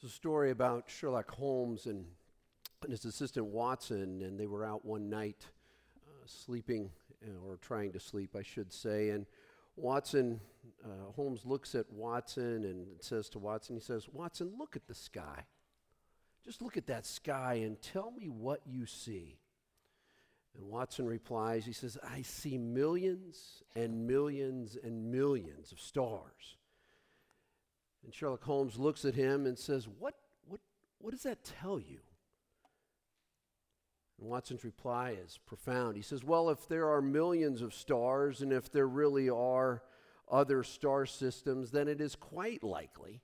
It's a story about Sherlock Holmes and, and his assistant Watson, and they were out one night uh, sleeping, uh, or trying to sleep, I should say. And Watson, uh, Holmes looks at Watson and says to Watson, he says, Watson, look at the sky. Just look at that sky and tell me what you see. And Watson replies, he says, I see millions and millions and millions of stars. And Sherlock Holmes looks at him and says, What, what, what does that tell you? And Watson's reply is profound. He says, Well, if there are millions of stars, and if there really are other star systems, then it is quite likely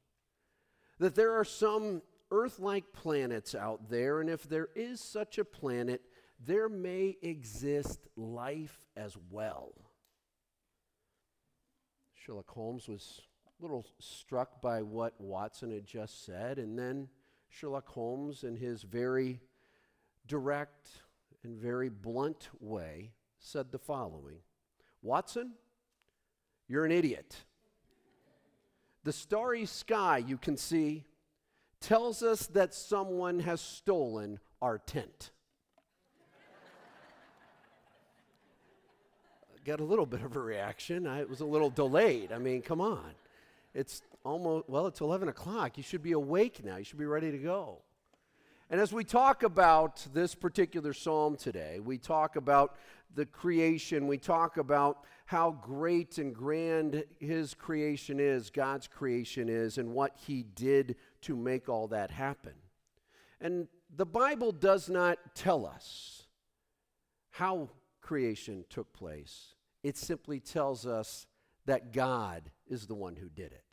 that there are some Earth like planets out there, and if there is such a planet, there may exist life as well. Sherlock Holmes was little struck by what Watson had just said. And then Sherlock Holmes, in his very direct and very blunt way, said the following Watson, you're an idiot. The starry sky you can see tells us that someone has stolen our tent. Got a little bit of a reaction. I, was a little delayed. I mean, come on. It's almost, well, it's 11 o'clock. You should be awake now. You should be ready to go. And as we talk about this particular psalm today, we talk about the creation, we talk about how great and grand his creation is, God's creation is, and what he did to make all that happen. And the Bible does not tell us how creation took place, it simply tells us that God is the one who did it.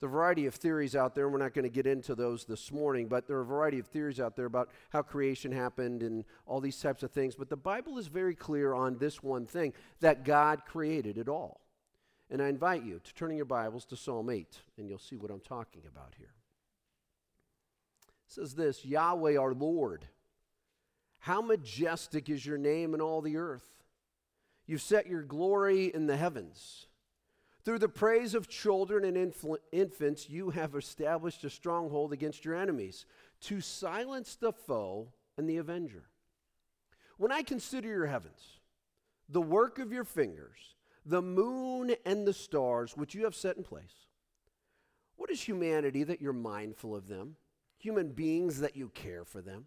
The variety of theories out there, we're not going to get into those this morning, but there are a variety of theories out there about how creation happened and all these types of things. But the Bible is very clear on this one thing that God created it all. And I invite you to turn in your Bibles to Psalm 8, and you'll see what I'm talking about here. It says this Yahweh our Lord, how majestic is your name in all the earth. You've set your glory in the heavens. Through the praise of children and infl- infants, you have established a stronghold against your enemies to silence the foe and the avenger. When I consider your heavens, the work of your fingers, the moon and the stars which you have set in place, what is humanity that you're mindful of them? Human beings that you care for them?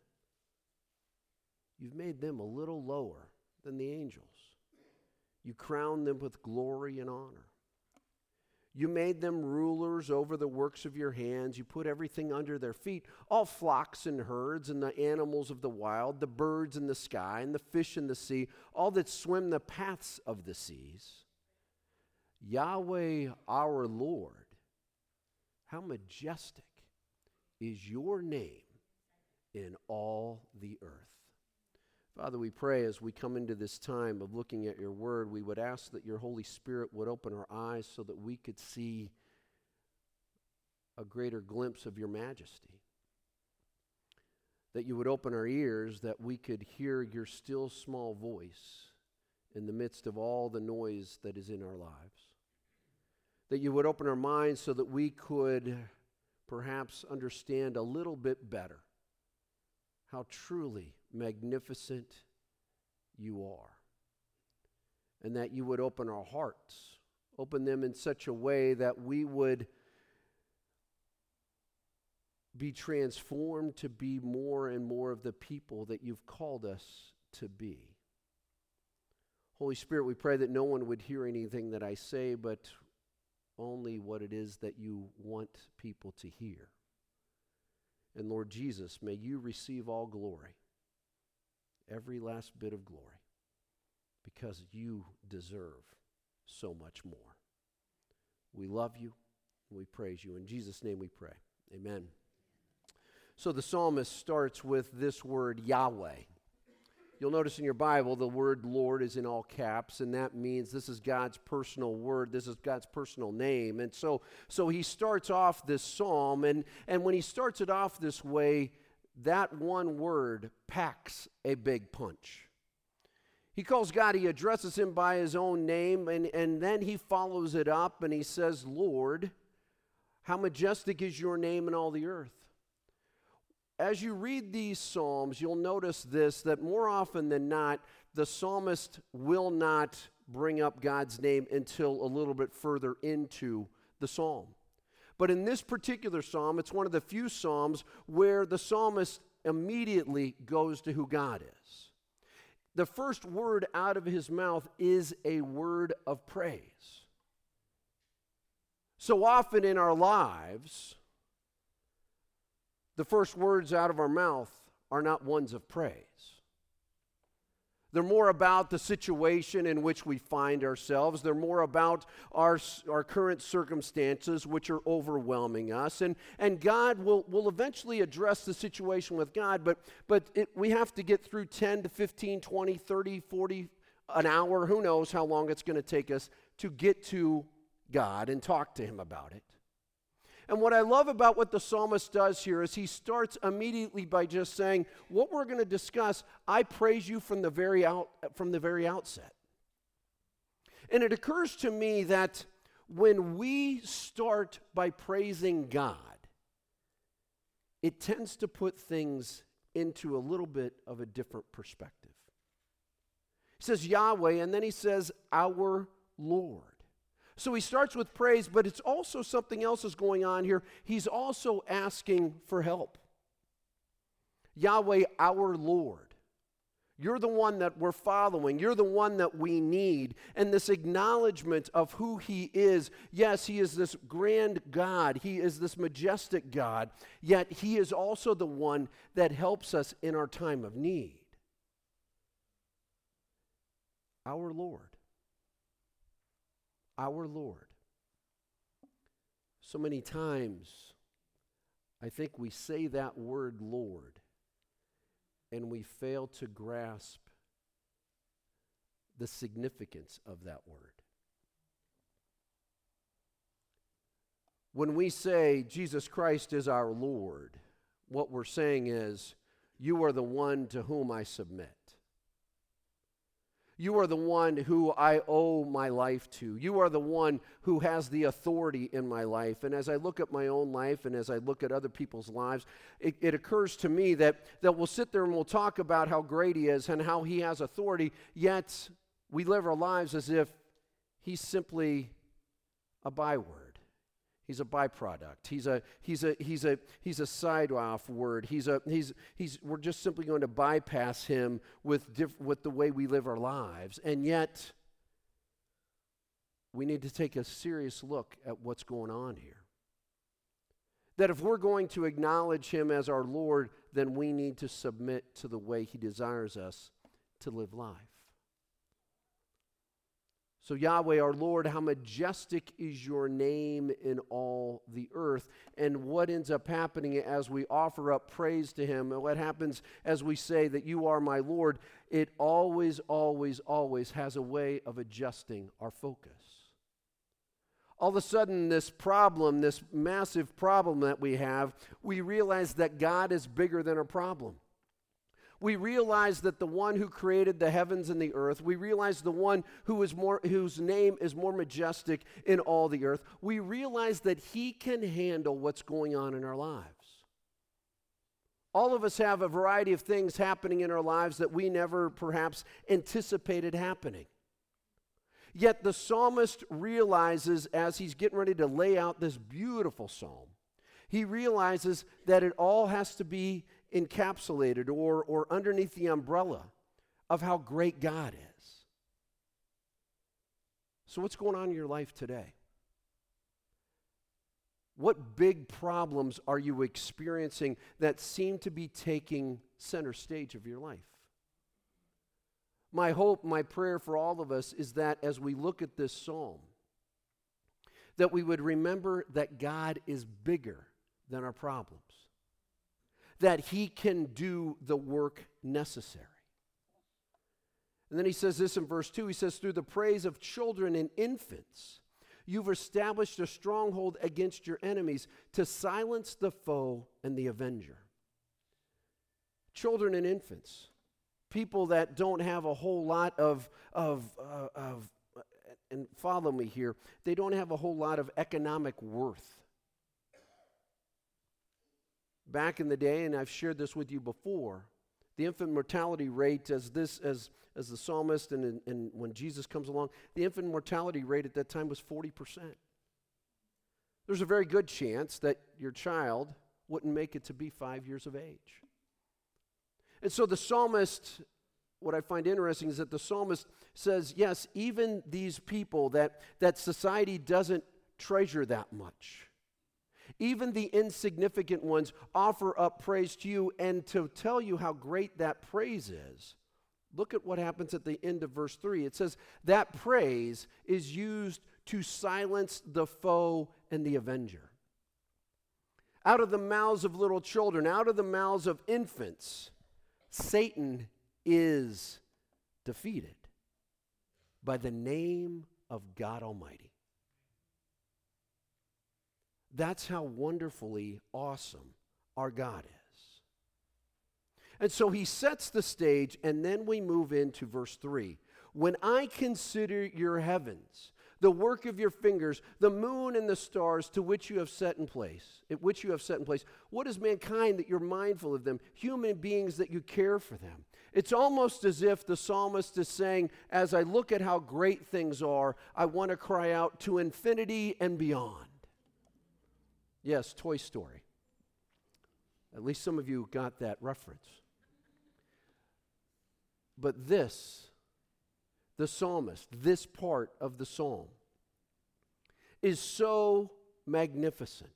You've made them a little lower than the angels. You crown them with glory and honor. You made them rulers over the works of your hands. You put everything under their feet all flocks and herds, and the animals of the wild, the birds in the sky, and the fish in the sea, all that swim the paths of the seas. Yahweh our Lord, how majestic is your name in all the earth. Father, we pray as we come into this time of looking at your word, we would ask that your Holy Spirit would open our eyes so that we could see a greater glimpse of your majesty. That you would open our ears that we could hear your still small voice in the midst of all the noise that is in our lives. That you would open our minds so that we could perhaps understand a little bit better how truly magnificent you are. And that you would open our hearts, open them in such a way that we would be transformed to be more and more of the people that you've called us to be. Holy Spirit, we pray that no one would hear anything that I say, but only what it is that you want people to hear. And Lord Jesus, may you receive all glory every last bit of glory because you deserve so much more. We love you. We praise you. In Jesus' name we pray. Amen. So the psalmist starts with this word Yahweh. You'll notice in your Bible the word Lord is in all caps, and that means this is God's personal word. This is God's personal name. And so, so he starts off this psalm, and, and when he starts it off this way, that one word packs a big punch. He calls God, he addresses him by his own name, and, and then he follows it up and he says, Lord, How majestic is your name in all the earth. As you read these Psalms, you'll notice this that more often than not, the psalmist will not bring up God's name until a little bit further into the psalm. But in this particular psalm, it's one of the few psalms where the psalmist immediately goes to who God is. The first word out of his mouth is a word of praise. So often in our lives, the first words out of our mouth are not ones of praise. They're more about the situation in which we find ourselves. They're more about our, our current circumstances, which are overwhelming us. And, and God will, will eventually address the situation with God, but, but it, we have to get through 10 to 15, 20, 30, 40, an hour, who knows how long it's going to take us to get to God and talk to Him about it. And what I love about what the psalmist does here is he starts immediately by just saying, What we're going to discuss, I praise you from the very out from the very outset. And it occurs to me that when we start by praising God, it tends to put things into a little bit of a different perspective. He says Yahweh, and then he says, Our Lord. So he starts with praise, but it's also something else is going on here. He's also asking for help. Yahweh, our Lord. You're the one that we're following. You're the one that we need. And this acknowledgement of who He is yes, He is this grand God, He is this majestic God, yet He is also the one that helps us in our time of need. Our Lord our Lord. So many times, I think we say that word Lord and we fail to grasp the significance of that word. When we say Jesus Christ is our Lord, what we're saying is, You are the one to whom I submit. You are the one who I owe my life to. You are the one who has the authority in my life. And as I look at my own life and as I look at other people's lives, it, it, occurs to me that, that we'll sit there and we'll talk about how great He is and how He has authority, yet we live our lives as if He's simply a byword. He's a byproduct. He's a he's a he's a he's a side off word. He's a he's he's we're just simply going to bypass him with diff, with the way we live our lives. And yet we need to take a serious look at what's going on here. That if we're going to acknowledge him as our Lord, then we need to submit to the way he desires us to live life. So, Yahweh, our Lord, how majestic is your name in all the earth. And what ends up happening as we offer up praise to Him, and what happens as we say that you are my Lord, it always, always, always has a way of adjusting our focus. All of a sudden, this problem, this massive problem that we have, we realize that God is bigger than our problem we realize that the one who created the heavens and the earth, we realize the one who is more, whose name is more majestic in all the earth, we realize that he can handle what's going on in our lives. All of us have a variety of things happening in our lives that we never perhaps anticipated happening. Yet the psalmist realizes as he's getting ready to lay out this beautiful psalm, he realizes that it all has to be encapsulated or, or underneath the umbrella of how great God is. So, what's going on in your life today? What big problems are you experiencing that seem to be taking center stage of your life? My hope, my prayer for all of us is that as we look at this psalm, that we would remember that God is bigger than our problems that he can do the work necessary. And then he says this in verse 2 he says, Through the praise of children and infants, you've established a stronghold against your enemies to silence the foe and the avenger. Children and infants, people that don't have a whole lot of, of, uh, of and follow me here, they don't have a whole lot of economic worth. Back in the day, and I've shared this with you before, the infant mortality rate as this as as the psalmist and, and when Jesus comes along, the infant mortality rate at that time was 40%. There's a very good chance that your child wouldn't make it to be five years of age. And so the psalmist, what I find interesting is that the psalmist says, yes, even these people that, that society doesn't treasure that much, even the insignificant ones offer up praise to you. And to tell you how great that praise is, look at what happens at the end of verse 3. It says, That praise is used to silence the foe and the avenger. Out of the mouths of little children, out of the mouths of infants, Satan is defeated by the name of God Almighty. That's how wonderfully awesome our God is. And so he sets the stage, and then we move into verse 3. When I consider your heavens, the work of your fingers, the moon and the stars to which you have set in place, at which you have set in place. What is mankind that you're mindful of them? Human beings that you care for them. It's almost as if the psalmist is saying, as I look at how great things are, I want to cry out to infinity and beyond. Yes, Toy Story. At least some of you got that reference. But this the psalmist, this part of the psalm, is so magnificent.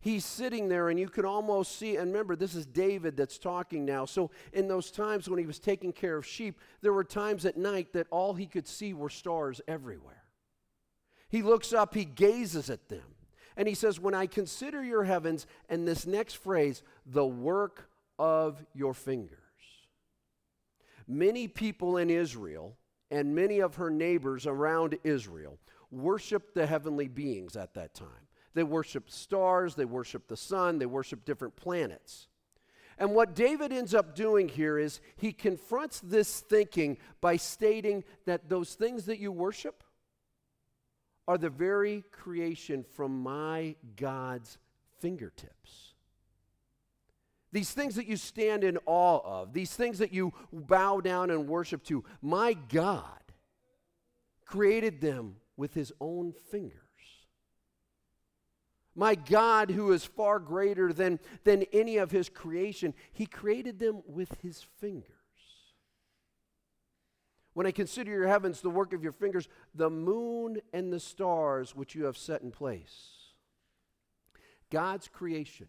He's sitting there, and you can almost see, and remember, this is David that's talking now. So, in those times when he was taking care of sheep, there were times at night that all he could see were stars everywhere. He looks up, he gazes at them, and he says, When I consider your heavens, and this next phrase, the work of your fingers. Many people in Israel and many of her neighbors around Israel worshiped the heavenly beings at that time. They worshiped stars, they worshiped the sun, they worshiped different planets. And what David ends up doing here is he confronts this thinking by stating that those things that you worship are the very creation from my God's fingertips. These things that you stand in awe of, these things that you bow down and worship to, my God created them with his own fingers. My God, who is far greater than, than any of his creation, he created them with his fingers. When I consider your heavens, the work of your fingers, the moon and the stars which you have set in place. God's creation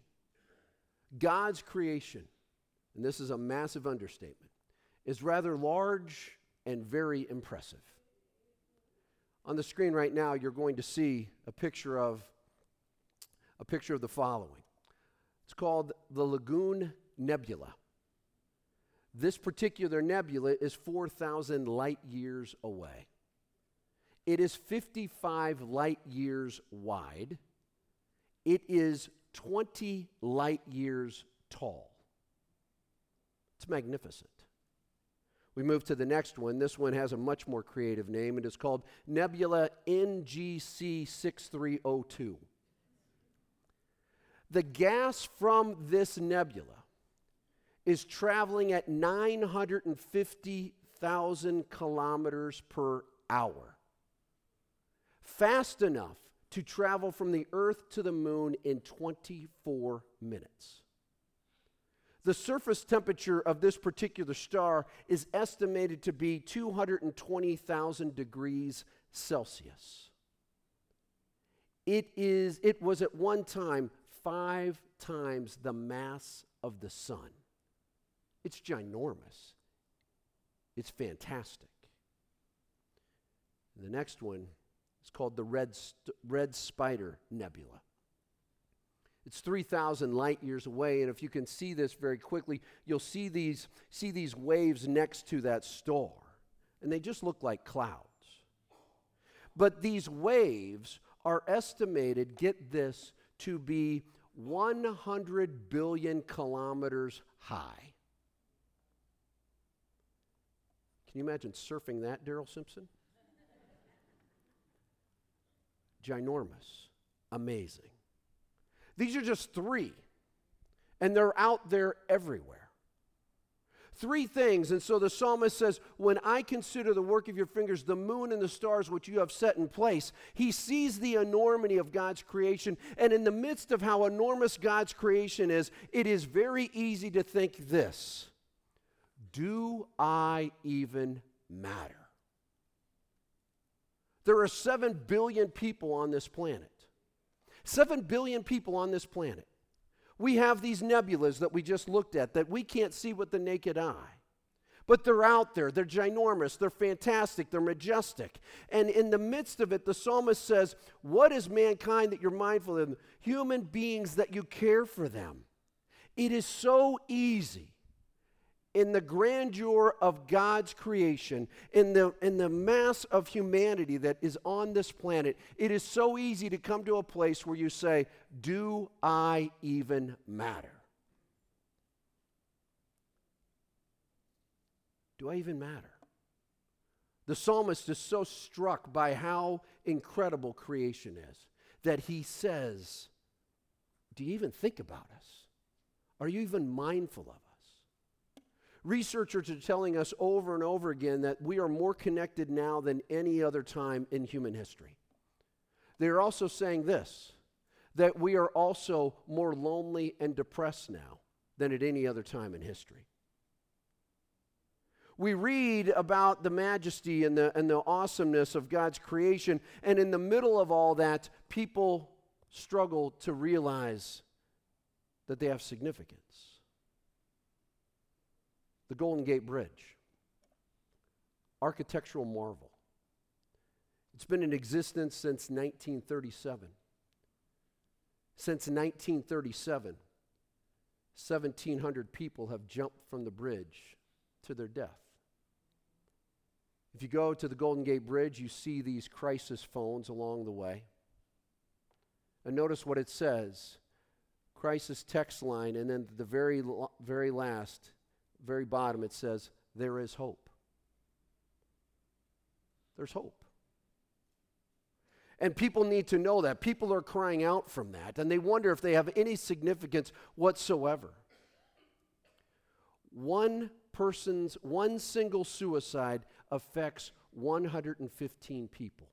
God's creation, and this is a massive understatement, is rather large and very impressive. On the screen right now, you're going to see a picture of a picture of the following. It's called the Lagoon Nebula. This particular nebula is 4,000 light years away. It is 55 light years wide. It is 20 light years tall. It's magnificent. We move to the next one. This one has a much more creative name. It is called Nebula NGC 6302. The gas from this nebula is traveling at 950,000 kilometers per hour, fast enough to travel from the Earth to the moon in 24 minutes. The surface temperature of this particular star is estimated to be 220,000 degrees Celsius. It, is, it was at one time five times the mass of the sun. It's ginormous. It's fantastic. And the next one is called the Red, St- Red Spider Nebula. It's 3,000 light years away, and if you can see this very quickly, you'll see these, see these waves next to that star, and they just look like clouds. But these waves are estimated, get this, to be 100 billion kilometers high. Can you imagine surfing that, Daryl Simpson? ginormous, amazing. These are just three. and they're out there everywhere. Three things. And so the psalmist says, When I consider the work of your fingers, the moon and the stars which you have set in place, he sees the enormity of God's creation. And in the midst of how enormous God's creation is, it is very easy to think this Do I even matter? There are 7 billion people on this planet. 7 billion people on this planet. We have these nebulas that we just looked at that we can't see with the naked eye. But they're out there. They're ginormous. They're fantastic. They're majestic. And in the midst of it, the psalmist says, What is mankind that you're mindful of? Human beings that you care for them. It is so easy in the grandeur of God's creation, in the, in the mass of humanity that is on this planet, it is so easy to come to a place where you say, Do I even matter? Do I even matter? The psalmist is so struck by how incredible creation is that he says, Do you even think about us? Are you even mindful of us? Researchers are telling us over and over again that we are more connected now than any other time in human history. They are also saying this that we are also more lonely and depressed now than at any other time in history. We read about the majesty and the, and the awesomeness of God's creation, and in the middle of all that, people struggle to realize that they have significance the Golden Gate Bridge, architectural marvel. It's been in existence since 1937. Since 1937, 1,700 people have jumped from the bridge to their death. If you go to the Golden Gate Bridge, you see these crisis phones along the way. And notice what it says crisis text line, and then the very, very last, very bottom, it says, There is hope. There's hope. And people need to know that. People are crying out from that, and they wonder if they have any significance whatsoever. One person's, one single suicide affects 115 people.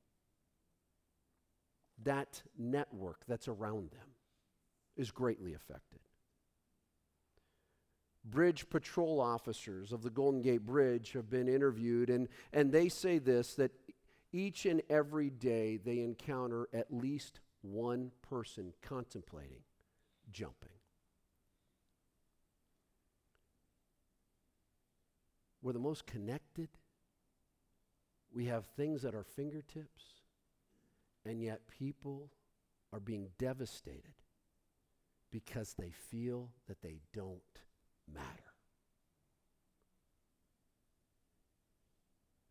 That network that's around them is greatly affected bridge patrol officers of the Golden Gate Bridge have been interviewed, and, and they say this that each and every day they encounter at least one person contemplating jumping. We're the most connected. We have things at our fingertips, and yet people are being devastated because they feel that they don't matter.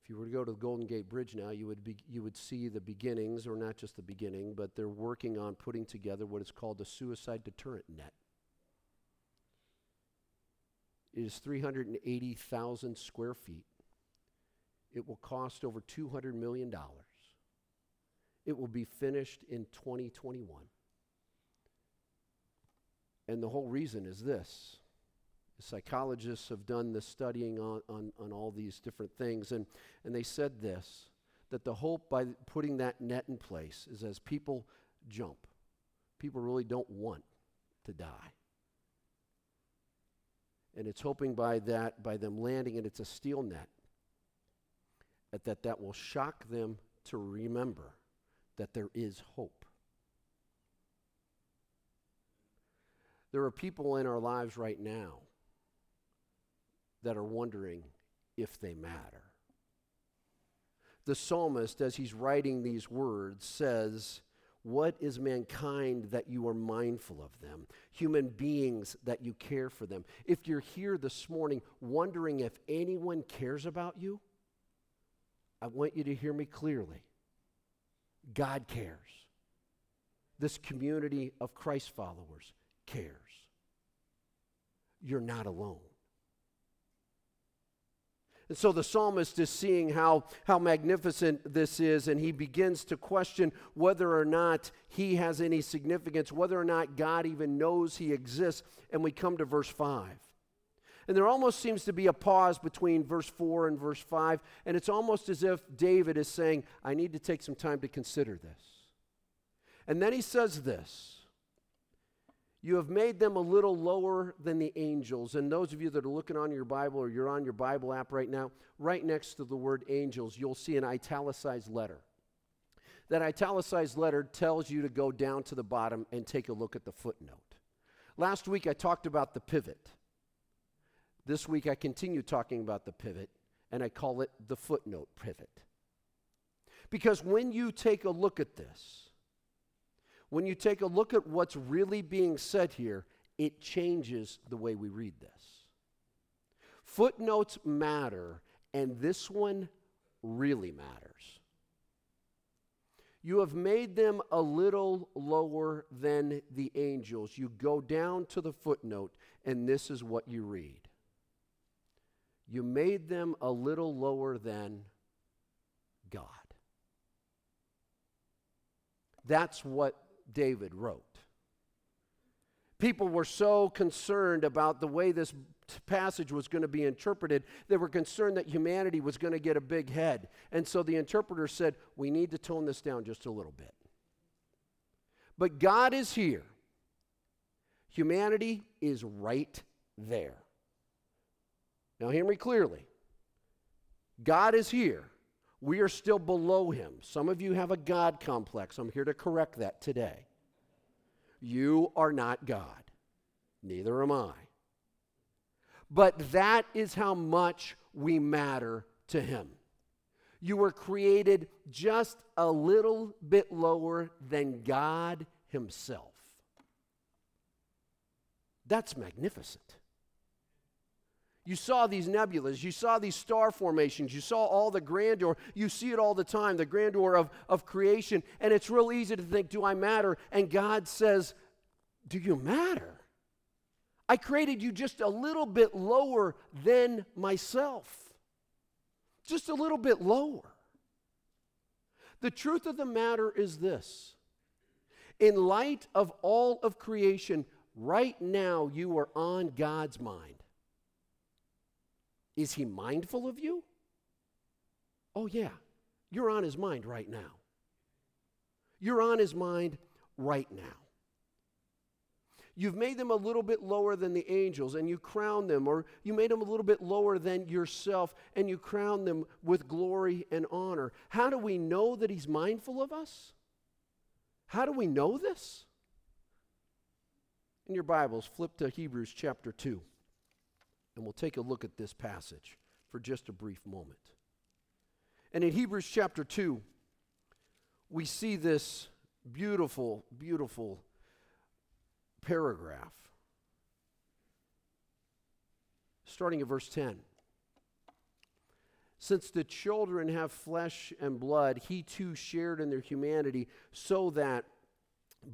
If you were to go to the Golden Gate Bridge now, you would, be, you would see the beginnings, or not just the beginning, but they're working on putting together what is called the suicide deterrent net. It is 380,000 square feet. It will cost over $200 million. It will be finished in 2021. And the whole reason is this psychologists have done the studying on, on, on all these different things, and, and they said this that the hope by putting that net in place is as people jump, people really don't want to die. And it's hoping by that, by them landing and it's a steel net, that, that that will shock them to remember that there is hope. There are people in our lives right now that are wondering if they matter. The psalmist, as he's writing these words, says, What is mankind that you are mindful of them? Human beings that you care for them. If you're here this morning wondering if anyone cares about you, I want you to hear me clearly. God cares. This community of Christ followers cares. You're not alone. And so the psalmist is seeing how, how magnificent this is, and he begins to question whether or not he has any significance, whether or not God even knows he exists. And we come to verse 5. And there almost seems to be a pause between verse 4 and verse 5, and it's almost as if David is saying, I need to take some time to consider this. And then he says this you have made them a little lower than the angels. And those of you that are looking on your Bible or you're on your Bible app right now, right next to the word angels, you'll see an italicized letter. That italicized letter tells you to go down to the bottom and take a look at the footnote. Last week I talked about the pivot. This week I continue talking about the pivot, and I call it the footnote pivot. Because when you take a look at this, when you take a look at what's really being said here, it changes the way we read this. Footnotes matter, and this one really matters. You have made them a little lower than the angels. You go down to the footnote, and this is what you read. You made them a little lower than God. That's what David wrote. People were so concerned about the way this passage was going to be interpreted, they were concerned that humanity was going to get a big head. And so the interpreter said, We need to tone this down just a little bit. But God is here, humanity is right there. Now, hear me clearly. God is here. We are still below him. Some of you have a God complex. I'm here to correct that today. You are not God. Neither am I. But that is how much we matter to him. You were created just a little bit lower than God himself. That's magnificent. You saw these nebulas, you saw these star formations, you saw all the grandeur. You see it all the time, the grandeur of, of creation. And it's real easy to think, do I matter? And God says, do you matter? I created you just a little bit lower than myself, just a little bit lower. The truth of the matter is this in light of all of creation, right now you are on God's mind. Is he mindful of you? Oh, yeah. You're on his mind right now. You're on his mind right now. You've made them a little bit lower than the angels and you crown them, or you made them a little bit lower than yourself and you crown them with glory and honor. How do we know that he's mindful of us? How do we know this? In your Bibles, flip to Hebrews chapter 2. And we'll take a look at this passage for just a brief moment. And in Hebrews chapter 2, we see this beautiful, beautiful paragraph. Starting at verse 10. Since the children have flesh and blood, he too shared in their humanity, so that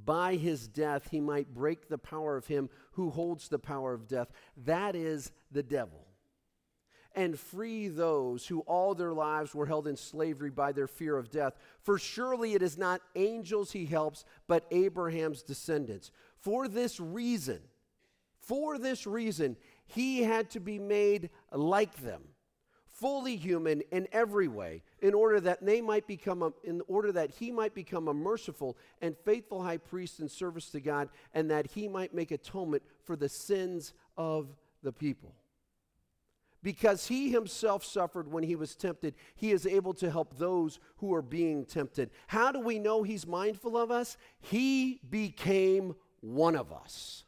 by his death he might break the power of him who holds the power of death. That is the devil. And free those who all their lives were held in slavery by their fear of death. For surely it is not angels he helps, but Abraham's descendants. For this reason, for this reason, he had to be made like them fully human in every way, in order that they might become a, in order that he might become a merciful and faithful high priest in service to God, and that he might make atonement for the sins of the people. Because he himself suffered when he was tempted, he is able to help those who are being tempted. How do we know he's mindful of us? He became one of us.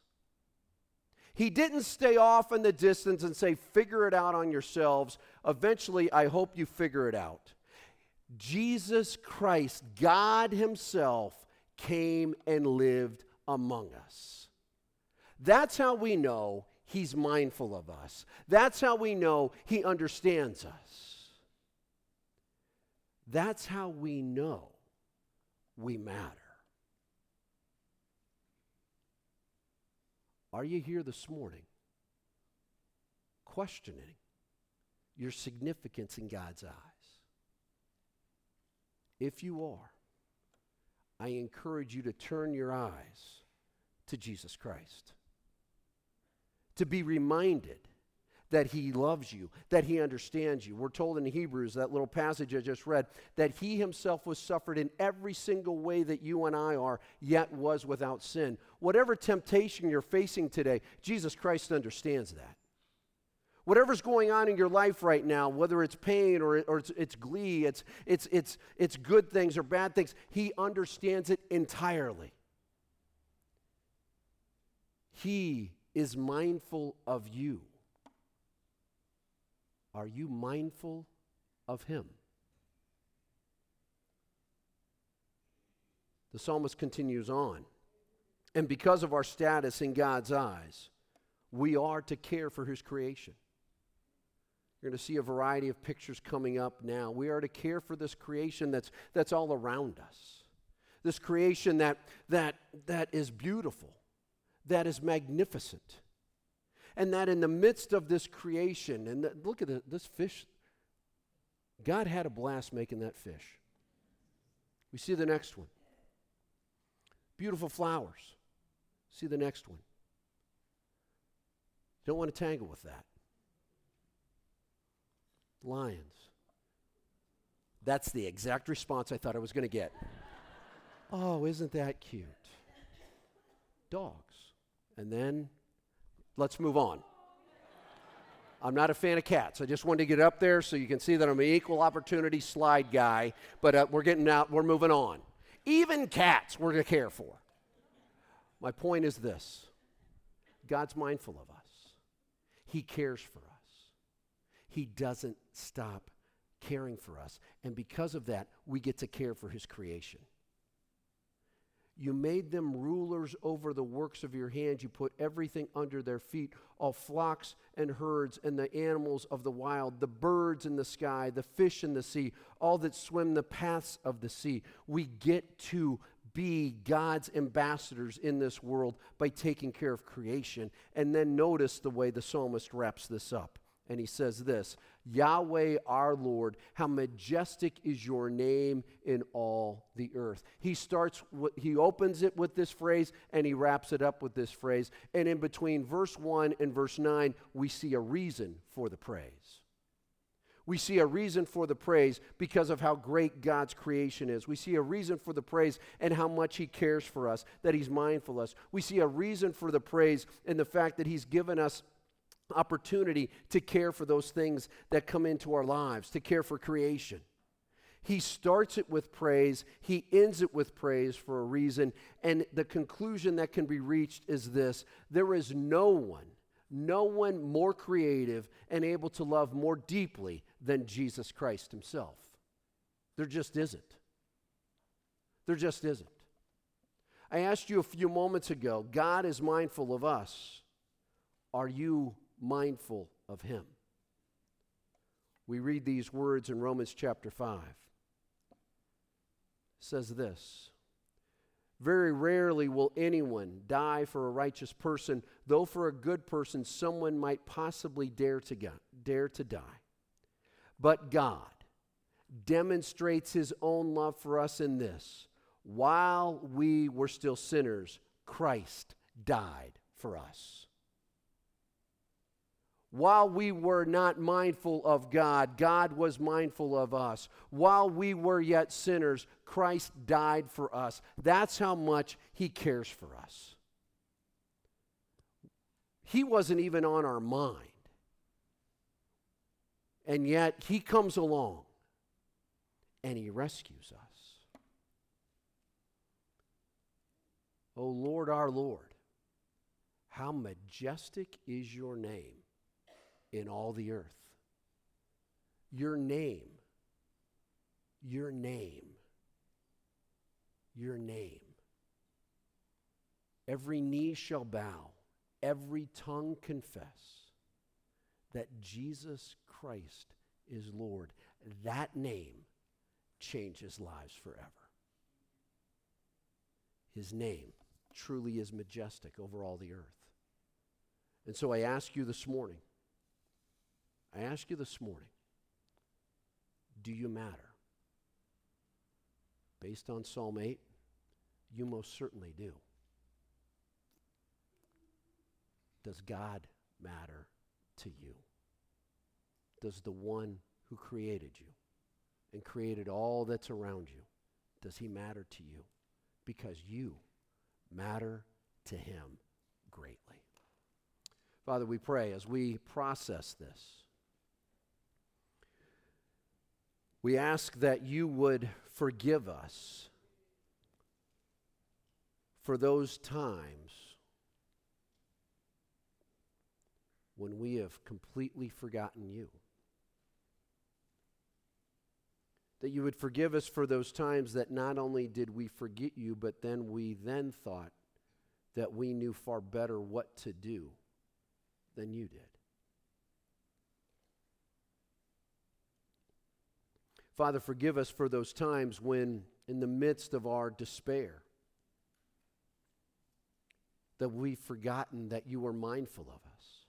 He didn't stay off in the distance and say, figure it out on yourselves. Eventually, I hope you figure it out. Jesus Christ, God Himself, came and lived among us. That's how we know He's mindful of us. That's how we know He understands us. That's how we know we matter. Are you here this morning questioning your significance in God's eyes? If you are, I encourage you to turn your eyes to Jesus Christ. To be reminded that he loves you, that he understands you. We're told in Hebrews, that little passage I just read, that he himself was suffered in every single way that you and I are, yet was without sin. Whatever temptation you're facing today, Jesus Christ understands that. Whatever's going on in your life right now, whether it's pain or, or it's, it's glee, it's, it's, it's, it's good things or bad things, he understands it entirely. He is mindful of you. Are you mindful of him? The psalmist continues on. And because of our status in God's eyes, we are to care for his creation. You're going to see a variety of pictures coming up now. We are to care for this creation that's, that's all around us. This creation that, that, that is beautiful, that is magnificent and that in the midst of this creation, and the, look at the, this fish, God had a blast making that fish. We see the next one. Beautiful flowers. See the next one. Don't want to tangle with that. Lions. That's the exact response I thought I was going to get. oh, isn't that cute? Dogs. And then Let's move on. I'm not a fan of cats. I just wanted to get up there so you can see that I'm an equal opportunity slide guy, but uh, we're getting out, we're moving on. Even cats we're to care for. My point is this God's mindful of us, He cares for us, He doesn't stop caring for us. And because of that, we get to care for His creation. You made them rulers over the works of your hands. You put everything under their feet all flocks and herds and the animals of the wild, the birds in the sky, the fish in the sea, all that swim the paths of the sea. We get to be God's ambassadors in this world by taking care of creation. And then notice the way the psalmist wraps this up. And he says this Yahweh our Lord, how majestic is your name in all the earth. He starts, he opens it with this phrase and he wraps it up with this phrase. And in between verse 1 and verse 9, we see a reason for the praise. We see a reason for the praise because of how great God's creation is. We see a reason for the praise and how much He cares for us, that He's mindful of us. We see a reason for the praise in the fact that He's given us opportunity to care for those things that come into our lives, to care for creation. He starts it with praise, he ends it with praise for a reason, and the conclusion that can be reached is this there is no one, no one more creative and able to love more deeply than Jesus Christ himself. There just isn't. There just isn't. I asked you a few moments ago God is mindful of us. Are you mindful of him. We read these words in Romans chapter 5. It says this Very rarely will anyone die for a righteous person, though for a good person someone might possibly dare to, go, dare to die. But God demonstrates his own love for us in this while we were still sinners, Christ died for us. While we were not mindful of God, God was mindful of us. While we were yet sinners, Christ died for us. That's how much He cares for us. He wasn't even on our mind. And yet, He comes along and He rescues us. Oh Lord, our Lord, how majestic is your name in all the earth. Your name, your name, your name. Every knee shall bow, every tongue confess that Jesus Christ is Lord. That name changes lives forever. His name truly is majestic over all the earth. And so I ask you this morning I ask you this morning do you matter? Based on Psalm 8, you most certainly do. Does God matter to you? Does the one who created you and created all that's around you, does he matter to you? Because you matter to him greatly. Father, we pray as we process this, we ask that you would forgive us for those times when we have completely forgotten you. That you would forgive us for those times that not only did we forget you, but then we then thought that we knew far better what to do than you did. Father, forgive us for those times when, in the midst of our despair, that we've forgotten that you are mindful of us.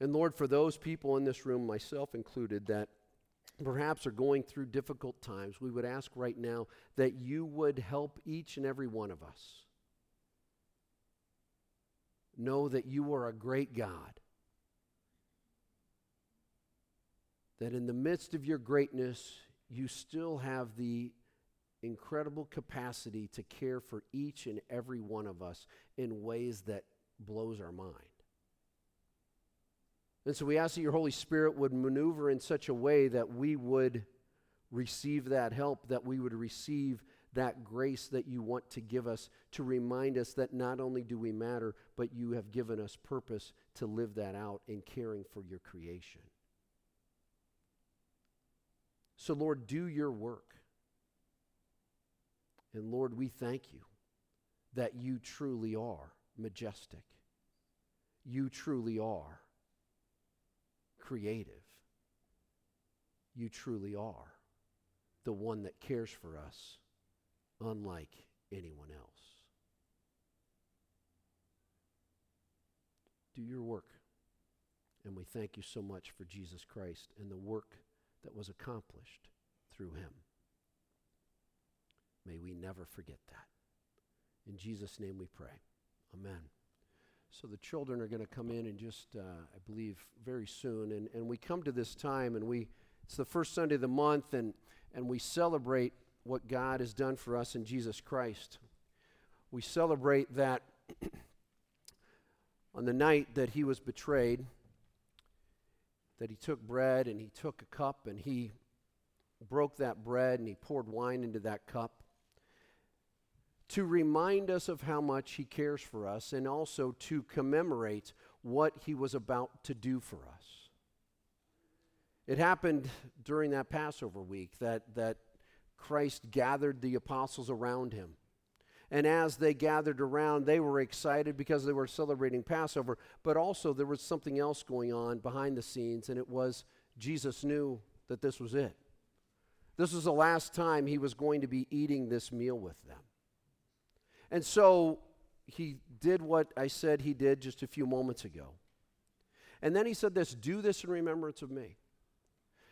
And Lord, for those people in this room, myself included, that perhaps are going through difficult times, we would ask right now that you would help each and every one of us know that you are a great God. That in the midst of your greatness, you still have the incredible capacity to care for each and every one of us in ways that blows our mind. And so we ask that your Holy Spirit would maneuver in such a way that we would receive that help, that we would receive that grace that you want to give us to remind us that not only do we matter, but you have given us purpose to live that out in caring for your creation. So, Lord, do your work. And Lord, we thank you that you truly are majestic. You truly are creative. You truly are the one that cares for us unlike anyone else. Do your work. And we thank you so much for Jesus Christ and the work that was accomplished through him. May we never forget that. In Jesus' name we pray. Amen. So the children are going to come in and just, uh, I believe, very soon. And, and we come to this time, and we it's the first Sunday of the month, and, and we celebrate what God has done for us in Jesus Christ. We celebrate that on the night that he was betrayed, that he took bread and he took a cup and he broke that bread and he poured wine into that cup to remind us of how much He cares for us and also to commemorate what He was about to do for us. It happened during that Passover week that, that Christ gathered the apostles around Him. And as they gathered around, they were excited because they were celebrating Passover, but also there was something else going on behind the scenes, and it was Jesus knew that this was it. This was the last time he was going to be eating this meal with them. And so he did what I said he did just a few moments ago. And then he said this do this in remembrance of me.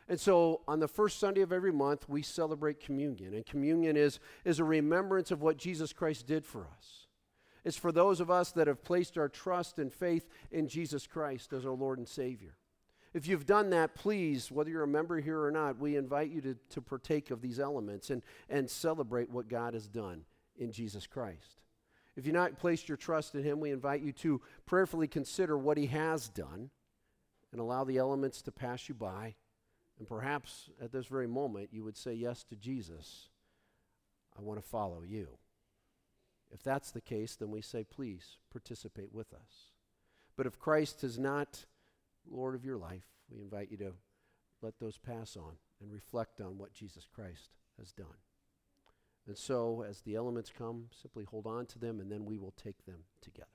And so on the first Sunday of every month, we celebrate communion. And communion is, is a remembrance of what Jesus Christ did for us. It's for those of us that have placed our trust and faith in Jesus Christ as our Lord and Savior. If you've done that, please, whether you're a member here or not, we invite you to, to partake of these elements and, and celebrate what God has done in Jesus Christ. If you've not placed your trust in Him, we invite you to prayerfully consider what He has done and allow the elements to pass you by. And perhaps at this very moment, you would say yes to Jesus. I want to follow you. If that's the case, then we say, please participate with us. But if Christ is not Lord of your life, we invite you to let those pass on and reflect on what Jesus Christ has done. And so, as the elements come, simply hold on to them, and then we will take them together.